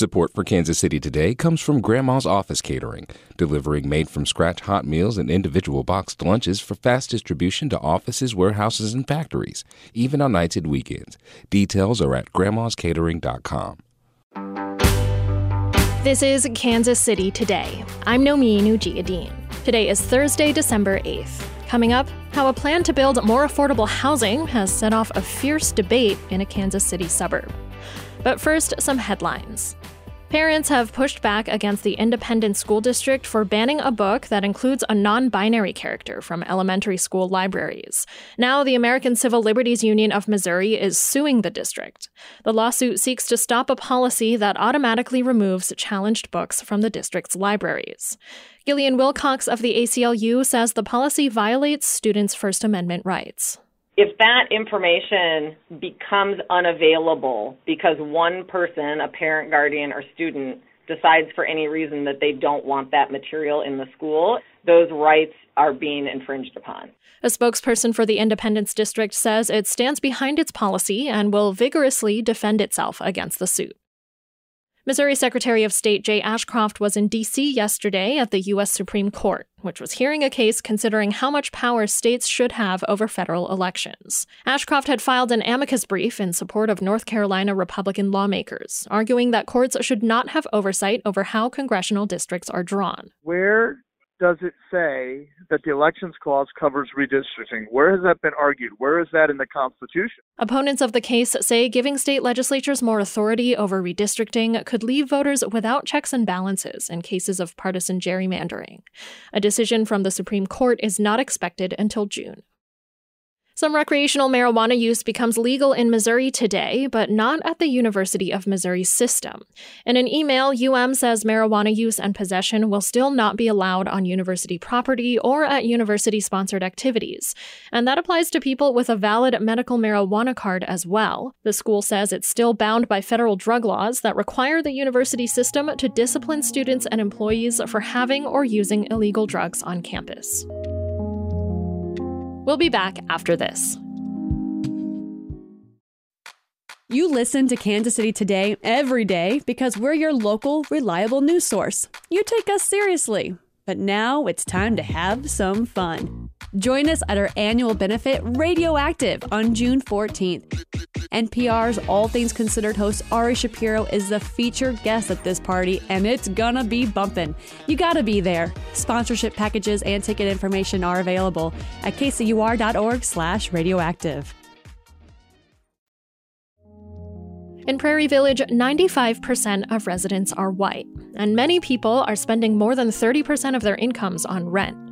Support for Kansas City Today comes from Grandma's Office Catering, delivering made from scratch hot meals and individual boxed lunches for fast distribution to offices, warehouses, and factories, even on nights and weekends. Details are at grandmascatering.com. This is Kansas City Today. I'm Nomin Ujiyediin. Today is Thursday, December 8th. Coming up, how a plan to build more affordable housing has set off a fierce debate in a Kansas City suburb. But first, some headlines. Parents have pushed back against the Independence school district for banning a book that includes a non binary character from elementary school libraries. Now, the American Civil Liberties Union of Missouri is suing the district. The lawsuit seeks to stop a policy that automatically removes challenged books from the district's libraries. Gillian Wilcox of the ACLU says the policy violates students' First Amendment rights if that information becomes unavailable because one person, a parent, guardian, or student, decides for any reason that they don't want that material in the school, those rights are being infringed upon. A spokesperson for the Independence District says it stands behind its policy and will vigorously defend itself against the suit. Missouri Secretary of State Jay Ashcroft was in D.C. yesterday at the U.S. Supreme Court, which was hearing a case considering how much power states should have over federal elections. Ashcroft had filed an amicus brief in support of North Carolina Republican lawmakers, arguing that courts should not have oversight over how congressional districts are drawn. Where does it say that the elections clause covers redistricting? Where has that been argued? Where is that in the Constitution? Opponents of the case say giving state legislatures more authority over redistricting could leave voters without checks and balances in cases of partisan gerrymandering. A decision from the Supreme Court is not expected until June. Some recreational marijuana use becomes legal in Missouri today, but not at the University of Missouri system. In an email, UM says marijuana use and possession will still not be allowed on university property or at university sponsored activities. And that applies to people with a valid medical marijuana card as well. The school says it's still bound by federal drug laws that require the university system to discipline students and employees for having or using illegal drugs on campus. We'll be back after this. You listen to Kansas City Today every day because we're your local, reliable news source. You take us seriously. But now it's time to have some fun. Join us at our annual benefit Radioactive on June 14th. NPR's All Things Considered host Ari Shapiro is the featured guest at this party, and it's gonna be bumpin'. You gotta be there. Sponsorship packages and ticket information are available at kcur.org slash radioactive. In Prairie Village, 95% of residents are white, and many people are spending more than 30% of their incomes on rent.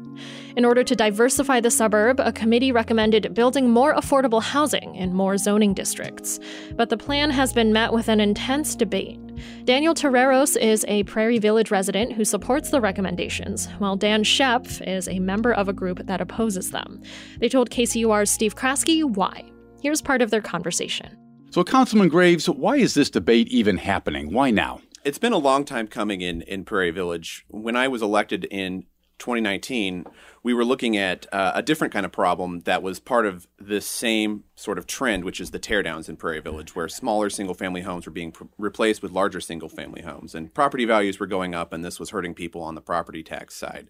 In order to diversify the suburb, a committee recommended building more affordable housing in more zoning districts. But the plan has been met with an intense debate. Daniel Terreros is a Prairie Village resident who supports the recommendations, while Dan Shep is a member of a group that opposes them. They told KCUR's Steve Kraske why. Here's part of their conversation. So, Councilman Graves, why is this debate even happening? Why now? It's been a long time coming in, in Prairie Village. When I was elected in 2019, we were looking at uh, a different kind of problem that was part of this same sort of trend, which is the teardowns in Prairie Village, where smaller single family homes were being pr- replaced with larger single family homes. And property values were going up, and this was hurting people on the property tax side.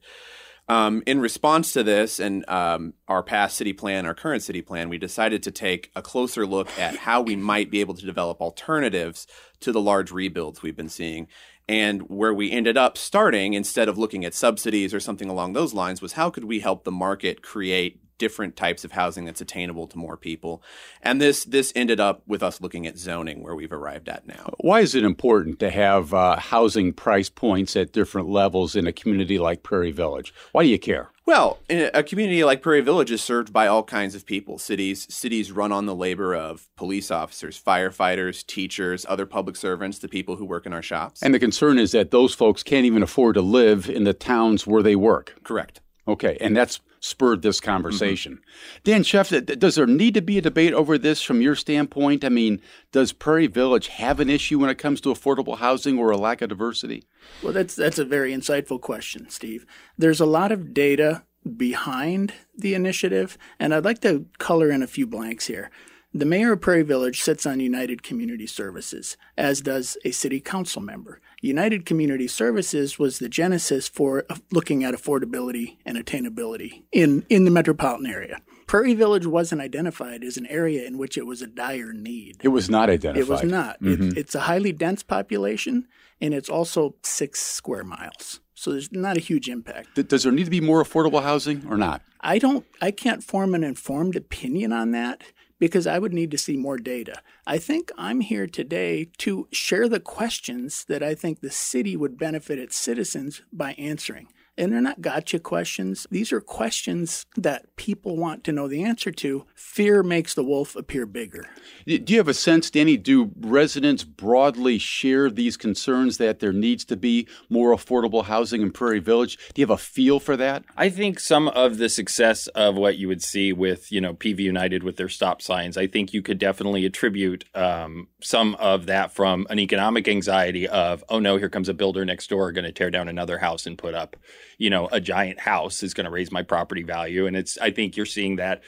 Um, in response to this and um, our past city plan, our current city plan, we decided to take a closer look at how we might be able to develop alternatives to the large rebuilds we've been seeing. And where we ended up starting, instead of looking at subsidies or something along those lines, was how could we help the market create different types of housing that's attainable to more people. And this this ended up with us looking at zoning where we've arrived at now. Why is it important to have uh, housing price points at different levels in a community like Prairie Village? Why do you care? Well, a community like Prairie Village is served by all kinds of people. Cities cities run on the labor of police officers, firefighters, teachers, other public servants, the people who work in our shops. And the concern is that those folks can't even afford to live in the towns where they work. Correct. Okay, and that's spurred this conversation. Mm-hmm. Dan Chef, does there need to be a debate over this from your standpoint? I mean, does Prairie Village have an issue when it comes to affordable housing or a lack of diversity? Well, that's that's a very insightful question, Steve. There's a lot of data behind the initiative, and I'd like to color in a few blanks here. The mayor of Prairie Village sits on United Community Services, as does a city council member. United Community Services was the genesis for looking at affordability and attainability in, in the metropolitan area. Prairie Village wasn't identified as an area in which it was a dire need. It was not identified. It was not. Mm-hmm. It, it's a highly dense population, and it's also six square miles. So there's not a huge impact. Does there need to be more affordable housing or not? I don't. I can't form an informed opinion on that because I would need to see more data. I think I'm here today to share the questions that I think the city would benefit its citizens by answering. And they're not gotcha questions. These are questions that people want to know the answer to. Fear makes the wolf appear bigger. Do you have a sense, Danny? Do residents broadly share these concerns that there needs to be more affordable housing in Prairie Village? Do you have a feel for that? I think some of the success of what you would see with, you know, PV United with their stop signs, I think you could definitely attribute um, some of that from an economic anxiety of, oh no, here comes a builder next door going to tear down another house and put up you know, a giant house is going to raise my property value. And it's, I think you're seeing that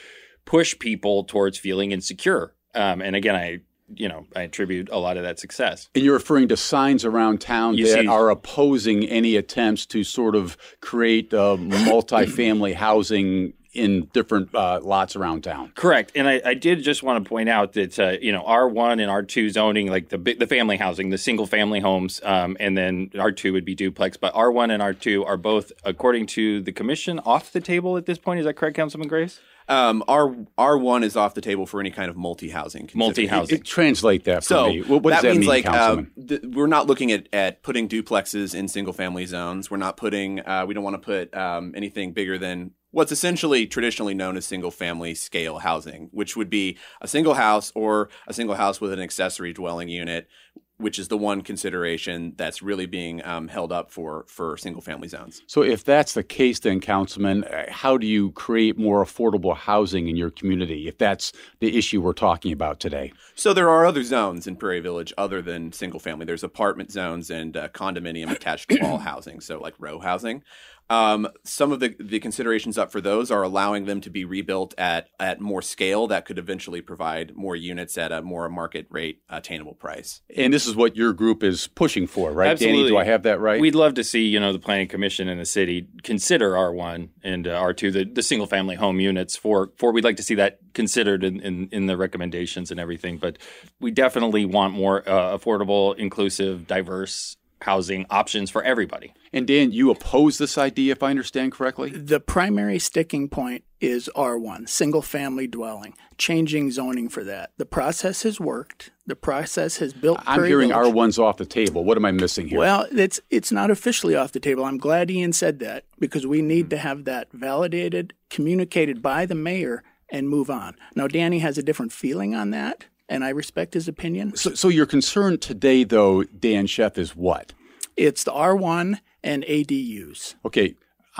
push people towards feeling insecure. Um, and again, I, you know, I attribute a lot of that success. And you're referring to signs around town you that see, are opposing any attempts to sort of create uh, multifamily housing in different uh, lots around town. Correct, and I, I, did just want to point out that uh, you know R one and R two zoning, like the the family housing, the single family homes, um, and then R two would be duplex. But R one and R two are both, according to the commission, off the table at this point. Is that correct, Councilman Graves? Um, R R one is off the table for any kind of multi housing. Multi housing. Translate that for so, me. What, what that, that means mean, like uh, th- we're not looking at, at putting duplexes in single family zones. We're not putting. Uh, we don't want to put um, anything bigger than what's essentially traditionally known as single family scale housing, which would be a single house or a single house with an accessory dwelling unit, which is the one consideration that's really being um, held up for for single family zones. So, if that's the case, then, Councilman, uh, how do you create more affordable housing in your community? If that's the issue we're talking about today, so there are other zones in Prairie Village other than single family. There's apartment zones and uh, condominium attached wall housing, so like row housing. Um, some of the, the considerations up for those are allowing them to be rebuilt at at more scale that could eventually provide more units at a more market rate attainable price. And this is what your group is pushing for, right, Absolutely. Danny? Do I have that right? We'd love to see you know the planning commission and the city consider R one and uh, R two the, the single family home units for for we'd like to see that considered in, in, in the recommendations and everything. But we definitely want more uh, affordable, inclusive, diverse housing options for everybody. And Dan, you oppose this idea, if I understand correctly? The primary sticking point is R1, single family dwelling, changing zoning for that. The process has worked. The process has built. I'm hearing R1's off the table. What am I missing here? Well, it's it's not officially off the table. I'm glad Ian said that because we need to have that validated, communicated by the mayor, and move on. Now, Danny has a different feeling on that and I respect his opinion. So, so your concern today, though, Dan Chef, is what? It's the R1 and ADUs. Okay,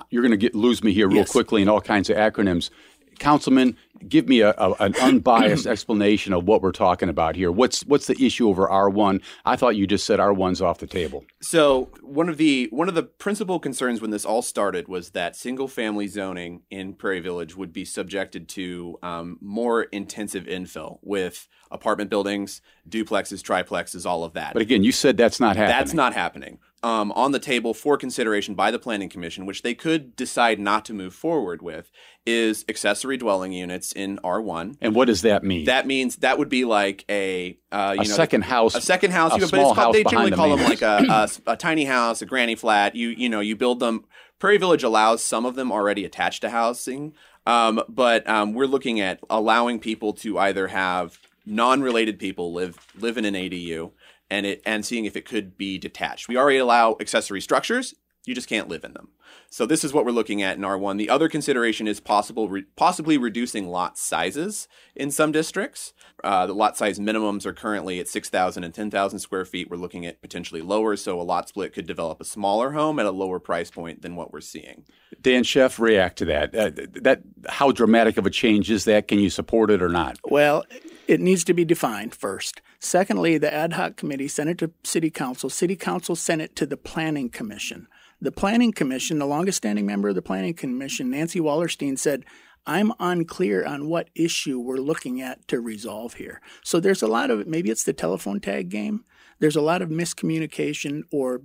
you're going to get lose me here real yes. quickly in all kinds of acronyms. Councilman, give me a, a, an unbiased explanation of what we're talking about here. What's what's the issue over R one? I thought you just said R one's off the table. So one of the one of the principal concerns when this all started was that single family zoning in Prairie Village would be subjected to um, more intensive infill with apartment buildings, duplexes, triplexes, all of that. But again, you said that's not happening. That's not happening um, on the table for consideration by the Planning Commission, which they could decide not to move forward with, is accessory dwelling units in R1. And what does that mean? That means that would be like a uh, you a know, second house, a second house. A you, small but called, they generally the call them like a, a, a tiny house, a granny flat. You you know you build them. Prairie Village allows some of them already attached to housing, um, but um, we're looking at allowing people to either have non-related people live live in an ADU and it and seeing if it could be detached. We already allow accessory structures. You just can't live in them. So this is what we're looking at in R1. The other consideration is possible re- possibly reducing lot sizes in some districts. Uh, the lot size minimums are currently at 6,000 and 10,000 square feet. We're looking at potentially lower, so a lot split could develop a smaller home at a lower price point than what we're seeing. Dan Sheff, react to that. Uh, that how dramatic of a change is that? Can you support it or not? Well, it needs to be defined first. Secondly, the ad hoc committee sent it to City Council. City Council sent it to the Planning Commission. The Planning Commission, the longest standing member of the Planning Commission, Nancy Wallerstein, said, I'm unclear on what issue we're looking at to resolve here. So there's a lot of maybe it's the telephone tag game. There's a lot of miscommunication or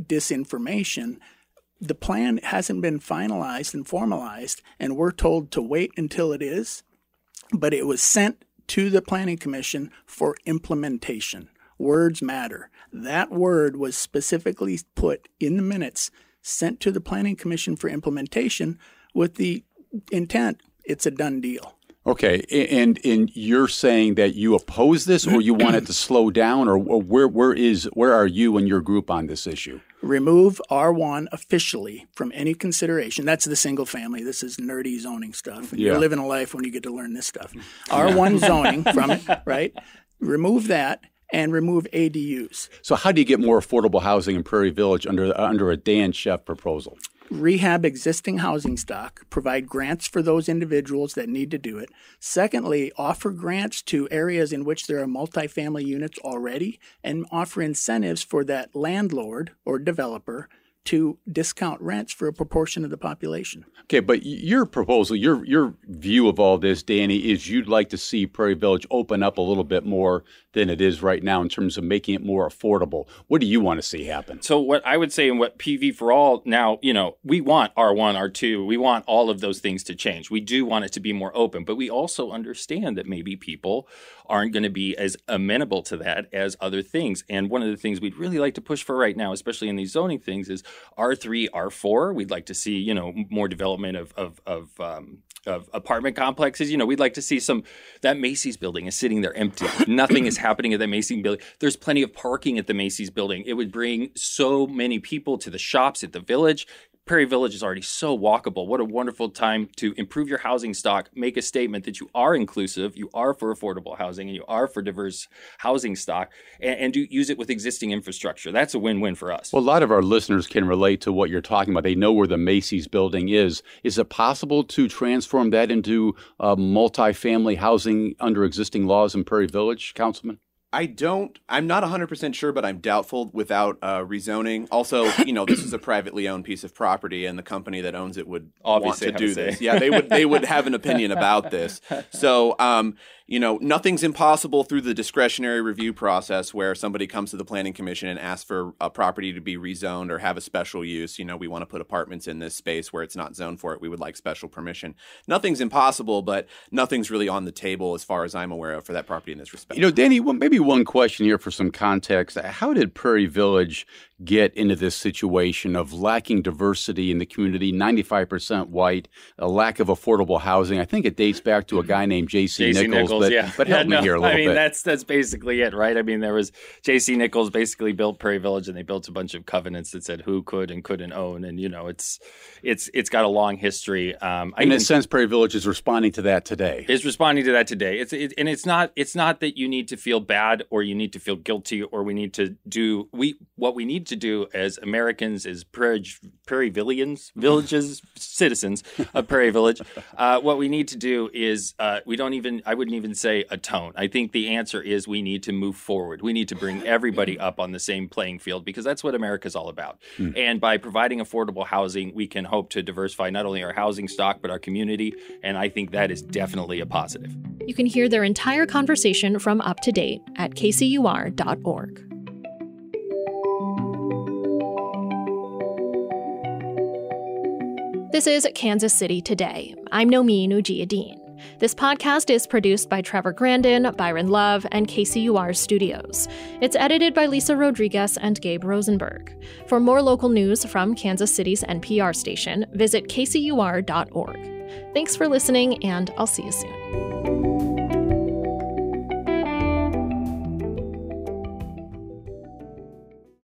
disinformation. The plan hasn't been finalized and formalized, and we're told to wait until it is. But it was sent to the Planning Commission for implementation. Words matter. That word was specifically put in the minutes, sent to the Planning Commission for implementation with the intent it's a done deal. Okay, and and you're saying that you oppose this, or you want it to slow down, or, where where is where are you and your group on this issue? Remove R1 officially from any consideration. That's the single family. This is nerdy zoning stuff. Yeah. You're living a life when you get to learn this stuff. R1 zoning from it, right? Remove that and remove ADUs. So how do you get more affordable housing in Prairie Village under uh, under a Dan Chef proposal? rehab existing housing stock, provide grants for those individuals that need to do it. Secondly, offer grants to areas in which there are multifamily units already and offer incentives for that landlord or developer to discount rents for a proportion of the population. Okay, but your proposal, your your view of all this, Danny, is you'd like to see Prairie Village open up a little bit more than it is right now in terms of making it more affordable. What do you want to see happen? So what I would say and what PV for all now, you know, we want R1, R2, we want all of those things to change. We do want it to be more open, but we also understand that maybe people aren't going to be as amenable to that as other things. And one of the things we'd really like to push for right now, especially in these zoning things, is R3, R4. We'd like to see, you know, more development of of of um, of apartment complexes. You know, we'd like to see some. That Macy's building is sitting there empty. Nothing is happening at the Macy's building. There's plenty of parking at the Macy's building. It would bring so many people to the shops at the village. Prairie Village is already so walkable. What a wonderful time to improve your housing stock, make a statement that you are inclusive, you are for affordable housing, and you are for diverse housing stock, and, and do use it with existing infrastructure. That's a win-win for us. Well, a lot of our listeners can relate to what you're talking about. They know where the Macy's building is. Is it possible to transform that into uh, multifamily housing under existing laws in Prairie Village, Councilman? I don't. I'm not 100% sure, but I'm doubtful without uh, rezoning. Also, you know, this is a privately owned piece of property, and the company that owns it would Obviously want to do say. this. Yeah, they would. They would have an opinion about this. So, um, you know, nothing's impossible through the discretionary review process, where somebody comes to the planning commission and asks for a property to be rezoned or have a special use. You know, we want to put apartments in this space where it's not zoned for it. We would like special permission. Nothing's impossible, but nothing's really on the table as far as I'm aware of for that property in this respect. You know, Danny, well, maybe one question here for some context. How did Prairie Village get into this situation of lacking diversity in the community, 95% white, a lack of affordable housing? I think it dates back to a guy named J.C. J.C. Nichols, Nichols, but, yeah. but help Yeah, me no, here a little I mean, bit. that's that's basically it, right? I mean, there was J.C. Nichols basically built Prairie Village, and they built a bunch of covenants that said who could and couldn't own, and you know, it's it's it's got a long history. Um, I in a even- sense, Prairie Village is responding to that today. is responding to that today. It's it, and it's not it's not that you need to feel bad or you need to feel guilty or we need to do we what we need to do as Americans as Prairie Prairie Villians villages citizens of Prairie Village. Uh, what we need to do is uh, we don't even I wouldn't even say atone. I think the answer is we need to move forward. We need to bring everybody up on the same playing field because that's what America's all about. And by providing affordable housing, we can hope to diversify not only our housing stock but our community. And I think that is definitely a positive. You can hear their entire conversation from Up to Date at kcur.org. This is Kansas City Today. I'm Nomin Ujiyediin. This podcast is produced by Trevor Grandin, Byron Love, and KCUR Studios. It's edited by Lisa Rodriguez and Gabe Rosenberg. For more local news from Kansas City's NPR station, visit kcur.org. Thanks for listening, and I'll see you soon.